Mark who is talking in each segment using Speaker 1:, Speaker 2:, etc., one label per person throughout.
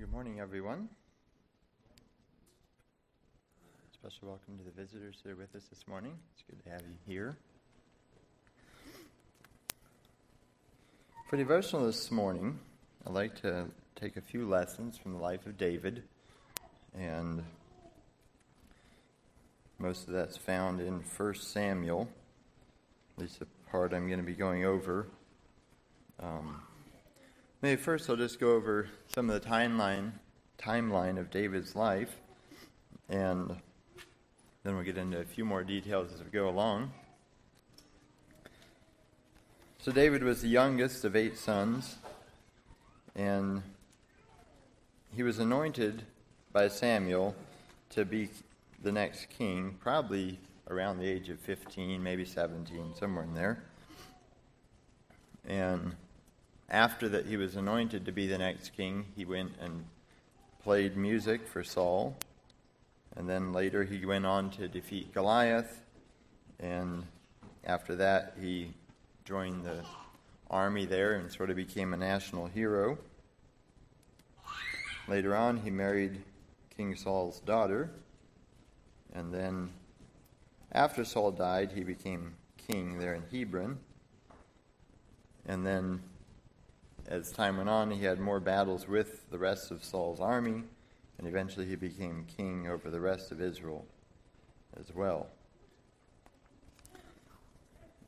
Speaker 1: Good morning, everyone. Special welcome to the visitors that are with us this morning. It's good to have you here. For devotional this morning, I'd like to take a few lessons from the life of David, and most of that's found in 1 Samuel, at least the part I'm going to be going over. Um, Maybe first I'll just go over some of the timeline timeline of David's life, and then we'll get into a few more details as we go along. So David was the youngest of eight sons, and he was anointed by Samuel to be the next king, probably around the age of 15, maybe 17, somewhere in there. And after that he was anointed to be the next king, he went and played music for Saul. And then later he went on to defeat Goliath. And after that, he joined the army there and sort of became a national hero. Later on, he married King Saul's daughter. And then, after Saul died, he became king there in Hebron. And then as time went on, he had more battles with the rest of Saul's army, and eventually he became king over the rest of Israel as well.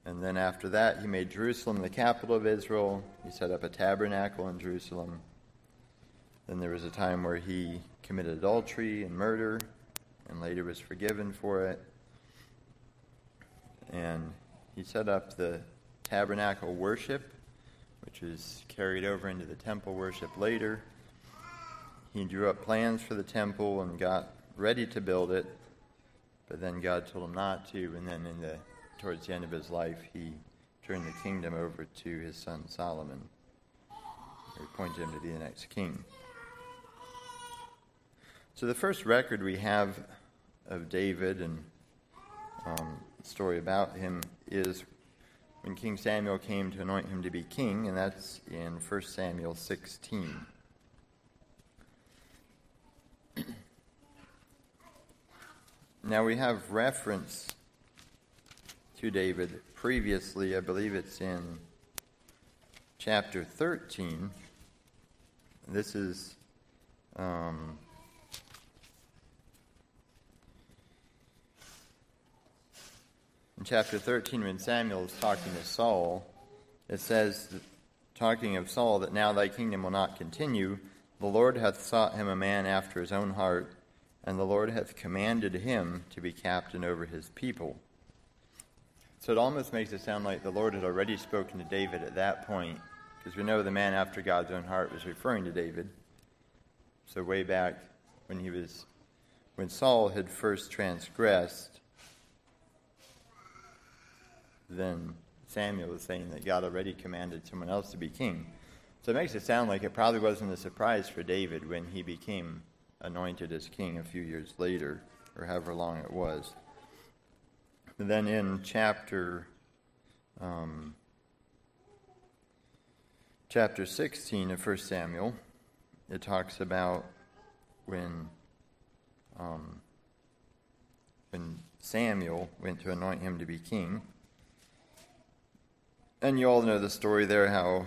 Speaker 1: And then after that, he made Jerusalem the capital of Israel. He set up a tabernacle in Jerusalem. Then there was a time where he committed adultery and murder, and later was forgiven for it. And he set up the tabernacle worship which was carried over into the temple worship later. He drew up plans for the temple and got ready to build it, but then God told him not to, and then in the towards the end of his life, he turned the kingdom over to his son Solomon. He appointed him to be the next king. So the first record we have of David and um, story about him is when King Samuel came to anoint him to be king, and that's in 1 Samuel 16. now we have reference to David previously, I believe it's in chapter 13. This is. Um, in chapter 13, when Samuel is talking to Saul, it says, talking of Saul, that now thy kingdom will not continue. The Lord hath sought him a man after his own heart, and the Lord hath commanded him to be captain over his people. So it almost makes it sound like the Lord had already spoken to David at that point, because we know the man after God's own heart was referring to David. So way back when he was, when Saul had first transgressed, then Samuel was saying that God already commanded someone else to be king. So it makes it sound like it probably wasn't a surprise for David when he became anointed as king a few years later, or however long it was. And then in chapter um, chapter 16 of 1 Samuel, it talks about when um, when Samuel went to anoint him to be king. And you all know the story there how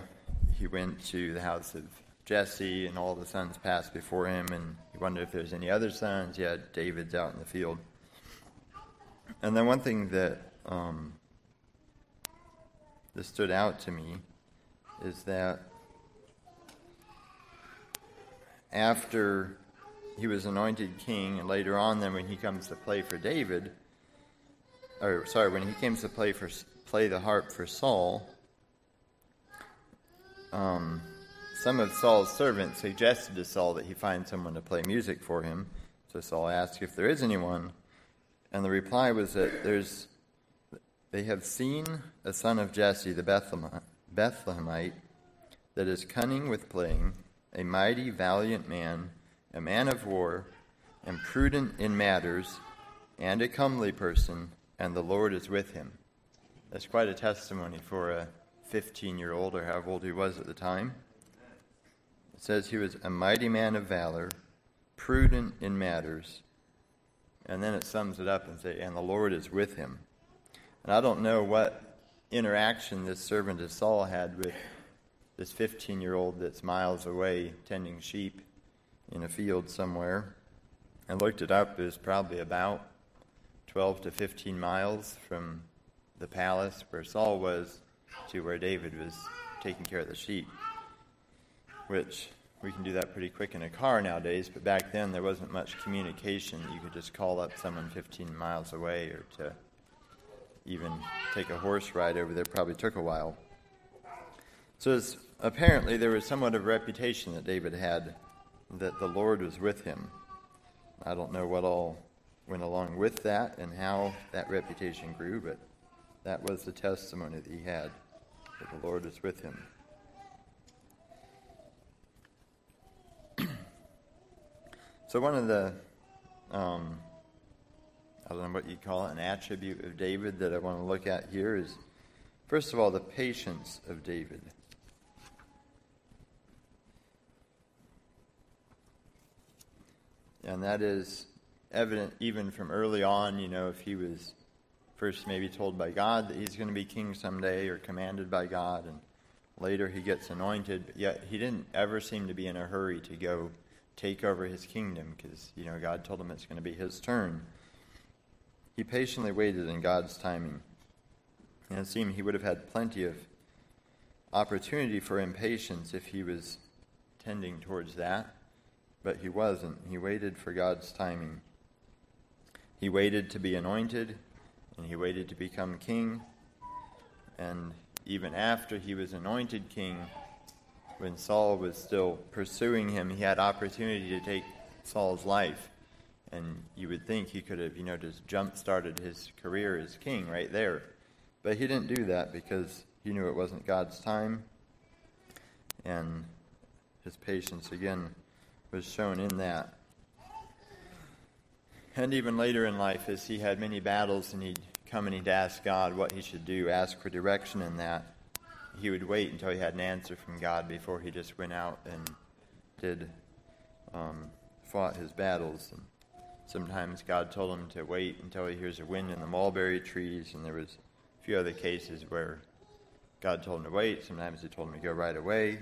Speaker 1: he went to the house of Jesse and all the sons passed before him, and he wondered if there's any other sons. Yeah, David's out in the field. And then one thing that um, that stood out to me is that after he was anointed king, and later on, then when he comes to play for David, or sorry, when he comes to play for play the harp for Saul, um, some of Saul's servants suggested to Saul that he find someone to play music for him. So Saul asked if there is anyone, and the reply was that there's they have seen a son of Jesse the Bethlehemite that is cunning with playing, a mighty, valiant man, a man of war, and prudent in matters, and a comely person, and the Lord is with him. That's quite a testimony for a 15 year old, or however old he was at the time. It says he was a mighty man of valor, prudent in matters. And then it sums it up and say, and the Lord is with him. And I don't know what interaction this servant of Saul had with this 15 year old that's miles away tending sheep in a field somewhere. I looked it up. It was probably about 12 to 15 miles from the palace where Saul was to where David was taking care of the sheep, which we can do that pretty quick in a car nowadays, but back then there wasn't much communication. You could just call up someone 15 miles away or to even take a horse ride over there probably took a while. So apparently there was somewhat of a reputation that David had that the Lord was with him. I don't know what all went along with that and how that reputation grew, but that was the testimony that he had that the Lord was with him. so, one of the, um, I don't know what you call it, an attribute of David that I want to look at here is, first of all, the patience of David. And that is evident even from early on, you know, if he was first maybe told by God that he's going to be king someday or commanded by God, and later he gets anointed, but yet he didn't ever seem to be in a hurry to go take over his kingdom because, you know, God told him it's going to be his turn. He patiently waited in God's timing. And it seemed he would have had plenty of opportunity for impatience if he was tending towards that, but he wasn't. He waited for God's timing. He waited to be anointed, and he waited to become king. And even after he was anointed king, when Saul was still pursuing him, he had opportunity to take Saul's life. And you would think he could have, you know, just jump started his career as king right there. But he didn't do that because he knew it wasn't God's time. And his patience, again, was shown in that. And even later in life, as he had many battles and he'd come and he'd ask God what he should do, ask for direction in that, he would wait until he had an answer from God before he just went out and did um, fought his battles. And sometimes God told him to wait until he hears a wind in the mulberry trees, and there was a few other cases where God told him to wait. Sometimes he told him to go right away,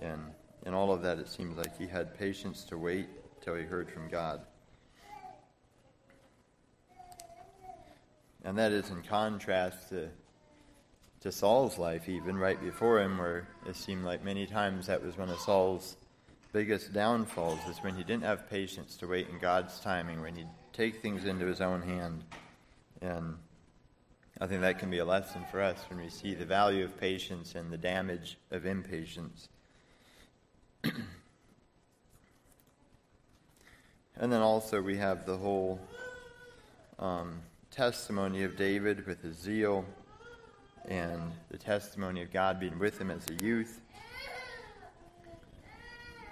Speaker 1: and in all of that, it seems like he had patience to wait till he heard from God. And that is in contrast to, to Saul's life, even right before him, where it seemed like many times that was one of Saul's biggest downfalls, is when he didn't have patience to wait in God's timing, when he'd take things into his own hand. And I think that can be a lesson for us when we see the value of patience and the damage of impatience. and then also we have the whole um, testimony of David with his zeal and the testimony of God being with him as a youth.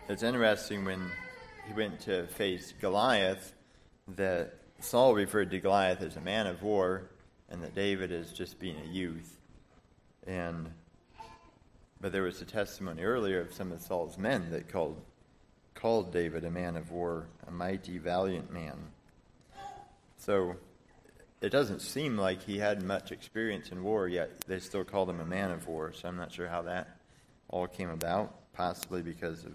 Speaker 1: It's interesting when he went to face Goliath that Saul referred to Goliath as a man of war and that David as just being a youth. And but there was a testimony earlier of some of Saul's men that called called David a man of war, a mighty valiant man. So it doesn't seem like he had much experience in war, yet they still called him a man of war. So I'm not sure how that all came about, possibly because of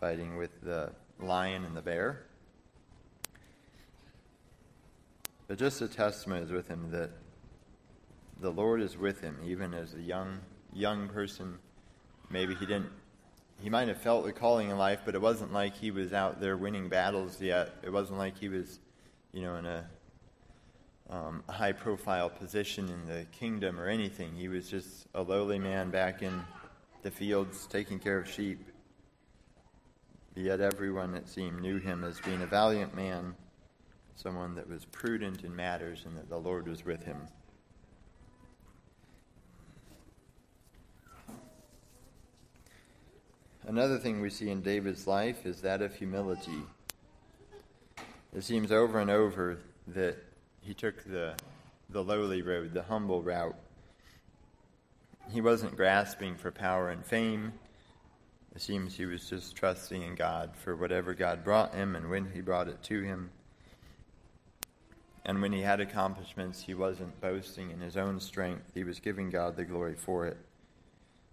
Speaker 1: fighting with the lion and the bear. But just a testimony is with him that the Lord is with him, even as a young young person. Maybe he didn't he might have felt the calling in life, but it wasn't like he was out there winning battles yet. It wasn't like he was, you know, in a um, a high profile position in the kingdom or anything. He was just a lowly man back in the fields taking care of sheep. Yet everyone, it seemed, knew him as being a valiant man, someone that was prudent in matters, and that the Lord was with him. Another thing we see in David's life is that of humility. It seems over and over that he took the, the lowly road, the humble route. He wasn't grasping for power and fame. It seems he was just trusting in God for whatever God brought him and when he brought it to him. And when he had accomplishments, he wasn't boasting in his own strength. He was giving God the glory for it.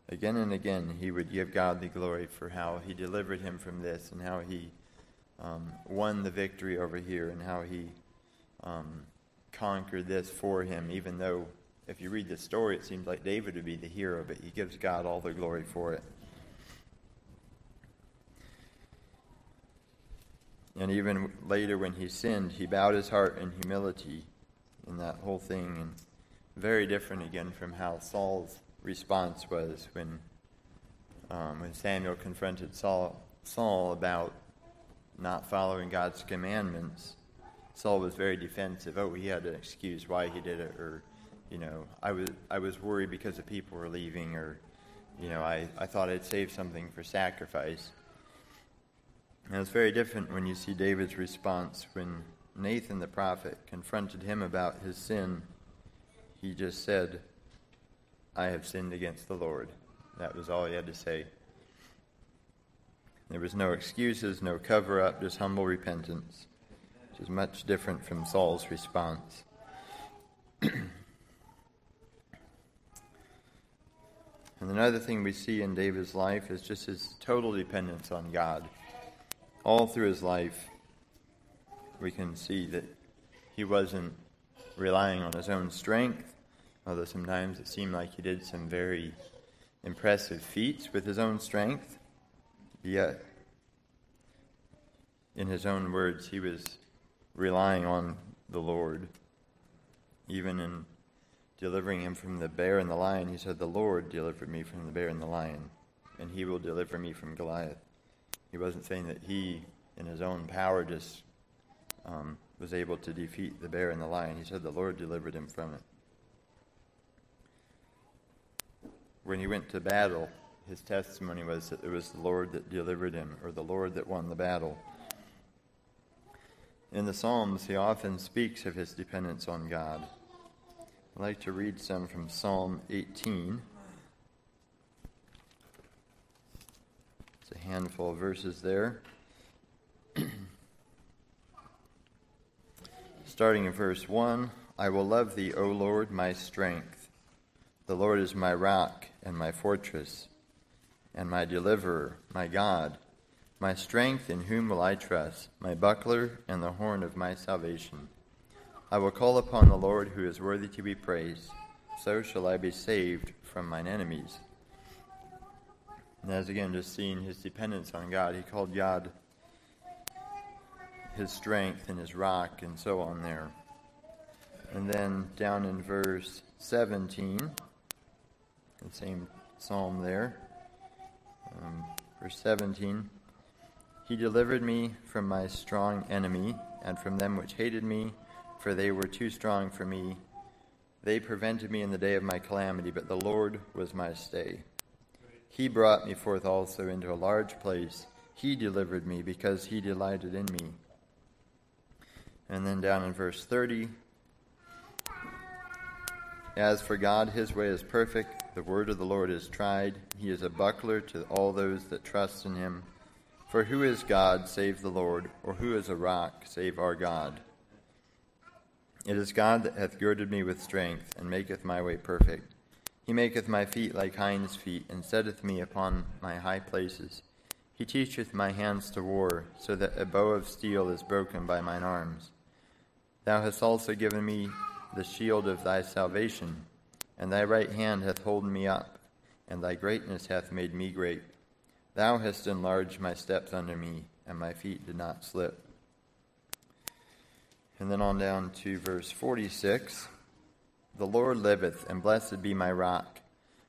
Speaker 1: Again and again, he would give God the glory for how he delivered him from this and how he um, won the victory over here and how he um, conquered this for him, even though if you read the story, it seems like David would be the hero, but he gives God all the glory for it. And even later, when he sinned, he bowed his heart in humility in that whole thing. And very different again from how Saul's response was when, um, when Samuel confronted Saul, Saul about not following God's commandments. Saul was very defensive. Oh, he had an excuse why he did it, or, you know, I was I was worried because the people were leaving, or, you know, I, I thought I'd save something for sacrifice. And it's very different when you see David's response when Nathan the prophet confronted him about his sin. He just said, I have sinned against the Lord. That was all he had to say. There was no excuses, no cover up, just humble repentance, is much different from Saul's response. and another thing we see in David's life is just his total dependence on God all through his life, we can see that he wasn't relying on his own strength, although sometimes it seemed like he did some very impressive feats with his own strength. Yet, in his own words, he was relying on the Lord. Even in delivering him from the bear and the lion, he said, The Lord delivered me from the bear and the lion, and he will deliver me from Goliath. He wasn't saying that he, in his own power, just um, was able to defeat the bear and the lion. He said the Lord delivered him from it. When he went to battle, his testimony was that it was the Lord that delivered him, or the Lord that won the battle. In the Psalms, he often speaks of his dependence on God. I'd like to read some from Psalm 18. It's a handful of verses there. Starting in verse 1 I will love thee, O Lord, my strength. The Lord is my rock and my fortress, and my deliverer, my God, my strength in whom will I trust, my buckler and the horn of my salvation. I will call upon the Lord who is worthy to be praised. So shall I be saved from mine enemies. And as again, just seeing his dependence on God, he called God his strength and his rock and so on there. And then down in verse 17, the same psalm there, um, verse 17, He delivered me from my strong enemy and from them which hated me, for they were too strong for me. They prevented me in the day of my calamity, but the Lord was my stay. He brought me forth also into a large place. He delivered me because he delighted in me. And then down in verse 30 As for God, his way is perfect. The word of the Lord is tried. He is a buckler to all those that trust in him. For who is God save the Lord, or who is a rock save our God? It is God that hath girded me with strength, and maketh my way perfect. He maketh my feet like hinds' feet, and setteth me upon my high places. He teacheth my hands to war, so that a bow of steel is broken by mine arms. Thou hast also given me the shield of thy salvation, and thy right hand hath holden me up, and thy greatness hath made me great. Thou hast enlarged my steps under me, and my feet did not slip. And then on down to verse 46. The Lord liveth, and blessed be my rock.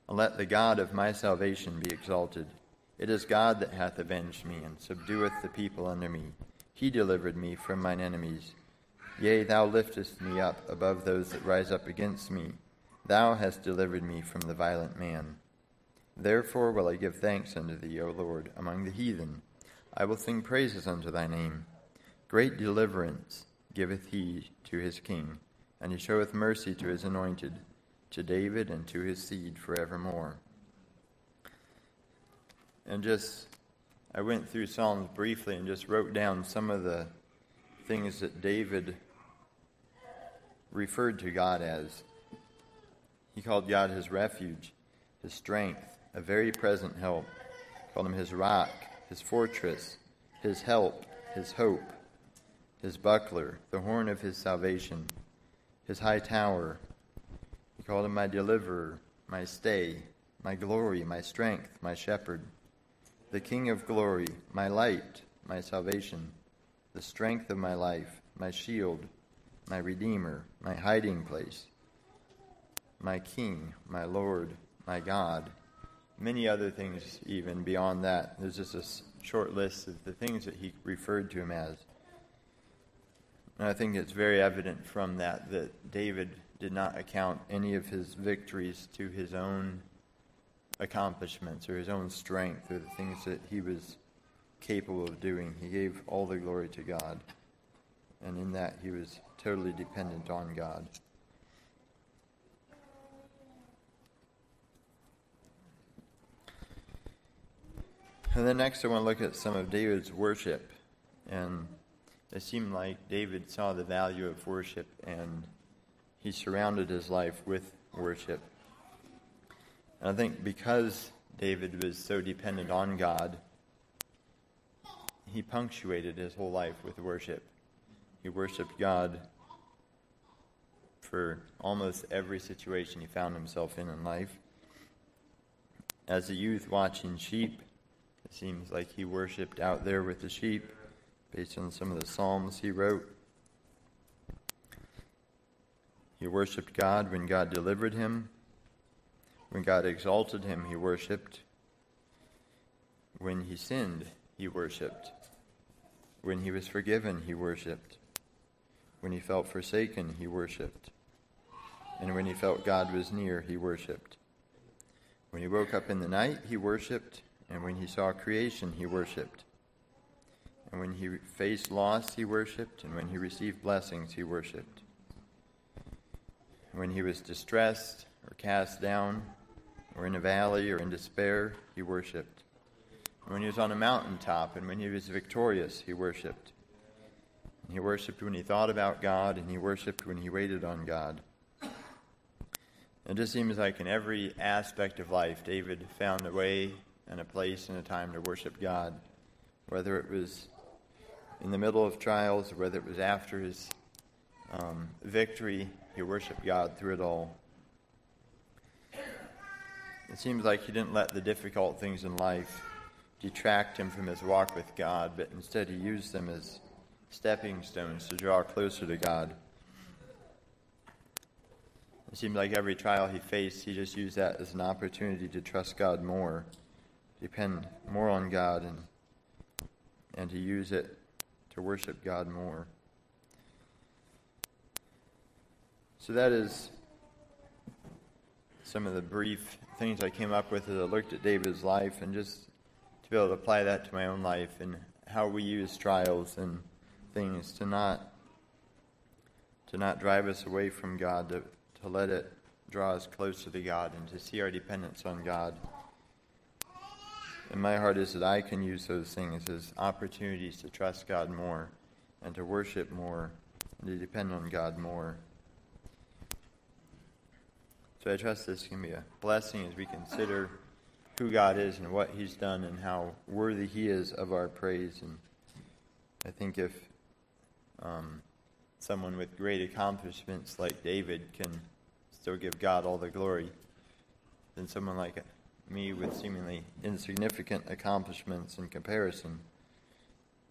Speaker 1: And let the God of my salvation be exalted. It is God that hath avenged me, and subdueth the people under me. He delivered me from mine enemies. Yea, thou liftest me up above those that rise up against me. Thou hast delivered me from the violent man. Therefore will I give thanks unto thee, O Lord, among the heathen. I will sing praises unto thy name. Great deliverance giveth he to his king and he showeth mercy to his anointed, to David and to his seed forevermore. and just I went through Psalms briefly and just wrote down some of the things that David referred to God as. He called God his refuge, his strength, a very present help. Called him his rock, his fortress, his help, his hope, his buckler, the horn of his salvation, his high tower. He called him my deliverer, my stay, my glory, my strength, my shepherd, the King of glory, my light, my salvation, the strength of my life, my shield, my redeemer, my hiding place, my King, my Lord, my God. Many other things, even beyond that. There's just a short list of the things that he referred to him as. And I think it's very evident from that that David did not account any of his victories to his own accomplishments or his own strength or the things that he was capable of doing. He gave all the glory to God. And in that, he was totally dependent on God. And then next, I want to look at some of David's worship. And it seemed like David saw the value of worship and he surrounded his life with worship. And I think because David was so dependent on God, he punctuated his whole life with worship. He worshiped God for almost every situation he found himself in in life. As a youth watching sheep, it seems like he worshiped out there with the sheep based on some of the Psalms he wrote. He worshiped God when God delivered him. When God exalted him, he worshiped. When he sinned, he worshiped. When he was forgiven, he worshiped. When he felt forsaken, he worshiped. And when he felt God was near, he worshiped. When he woke up in the night, he worshiped. And when he saw creation, he worshiped. And when he faced loss, he worshiped. And when he received blessings, he worshiped. When he was distressed or cast down, or in a valley or in despair, he worshiped. And when he was on a mountaintop and when he was victorious, he worshiped. And he worshiped when he thought about God, and he worshiped when he waited on God. It just seems like in every aspect of life, David found a way and a place and a time to worship God, whether it was in the middle of trials or whether it was after his um, victory, he worshiped God through it all. It seems like he didn't let the difficult things in life detract him from his walk with God, but instead he used them as stepping stones to draw closer to God. It seemed like every trial he faced, he just used that as an opportunity to trust God more depend more on God and and to use it to worship God more. So that is some of the brief things I came up with as I looked at David's life and just to be able to apply that to my own life and how we use trials and things to not to not drive us away from God, to, to let it draw us closer to God and to see our dependence on God. And my heart is that I can use those things as opportunities to trust God more and to worship more and to depend on God more. So I trust this can be a blessing as we consider who God is and what He's done and how worthy He is of our praise. And I think if um, someone with great accomplishments like David can still give God all the glory, then someone like me with seemingly insignificant accomplishments in comparison,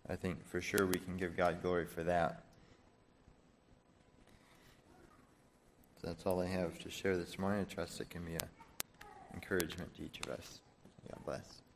Speaker 1: I think for sure we can give God glory for that. So that's all I have to share this morning. I trust it can be an encouragement to each of us. God bless.